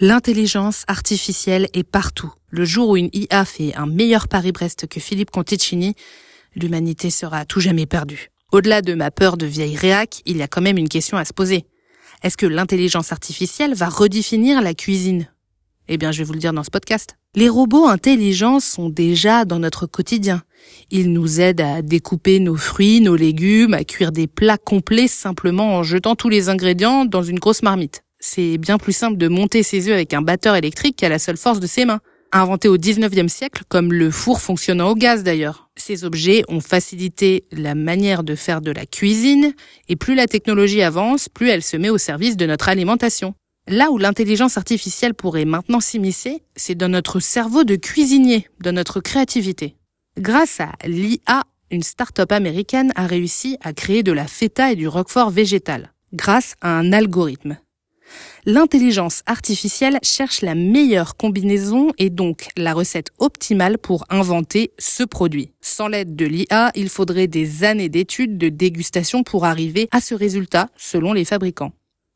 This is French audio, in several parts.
L'intelligence artificielle est partout. Le jour où une IA fait un meilleur Paris-Brest que Philippe Conticini, l'humanité sera à tout jamais perdue. Au-delà de ma peur de vieille réac, il y a quand même une question à se poser. Est-ce que l'intelligence artificielle va redéfinir la cuisine? Eh bien, je vais vous le dire dans ce podcast. Les robots intelligents sont déjà dans notre quotidien. Ils nous aident à découper nos fruits, nos légumes, à cuire des plats complets simplement en jetant tous les ingrédients dans une grosse marmite c'est bien plus simple de monter ses œufs avec un batteur électrique qu'à la seule force de ses mains. Inventé au 19e siècle, comme le four fonctionnant au gaz d'ailleurs. Ces objets ont facilité la manière de faire de la cuisine, et plus la technologie avance, plus elle se met au service de notre alimentation. Là où l'intelligence artificielle pourrait maintenant s'immiscer, c'est dans notre cerveau de cuisinier, dans notre créativité. Grâce à l'IA, une start-up américaine a réussi à créer de la feta et du roquefort végétal, grâce à un algorithme l'intelligence artificielle cherche la meilleure combinaison et donc la recette optimale pour inventer ce produit. Sans l'aide de l'IA, il faudrait des années d'études de dégustation pour arriver à ce résultat selon les fabricants.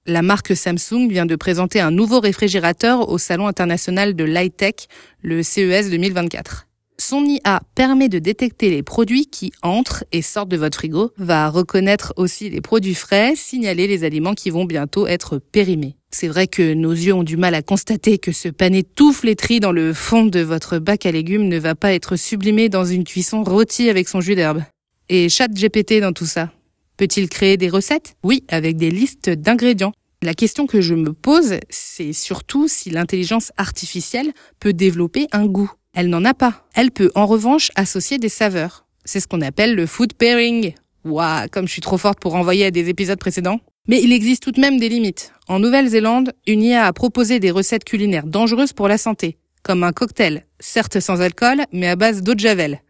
La marque Samsung vient de présenter un nouveau réfrigérateur au Salon international de l'high-tech, le CES 2024. Son IA permet de détecter les produits qui entrent et sortent de votre frigo, va reconnaître aussi les produits frais, signaler les aliments qui vont bientôt être périmés. C'est vrai que nos yeux ont du mal à constater que ce pané tout flétri dans le fond de votre bac à légumes ne va pas être sublimé dans une cuisson rôtie avec son jus d'herbe. Et chat GPT dans tout ça. Peut-il créer des recettes? Oui, avec des listes d'ingrédients. La question que je me pose, c'est surtout si l'intelligence artificielle peut développer un goût. Elle n'en a pas. Elle peut en revanche associer des saveurs. C'est ce qu'on appelle le food pairing. Waouh, comme je suis trop forte pour renvoyer à des épisodes précédents. Mais il existe tout de même des limites. En Nouvelle-Zélande, une IA a proposé des recettes culinaires dangereuses pour la santé, comme un cocktail, certes sans alcool, mais à base d'eau de javel.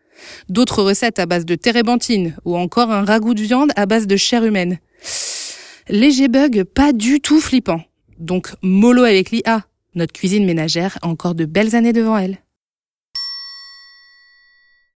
D'autres recettes à base de térébenthine, ou encore un ragoût de viande à base de chair humaine. Léger bug pas du tout flippant. Donc mollo avec l'IA. Notre cuisine ménagère a encore de belles années devant elle.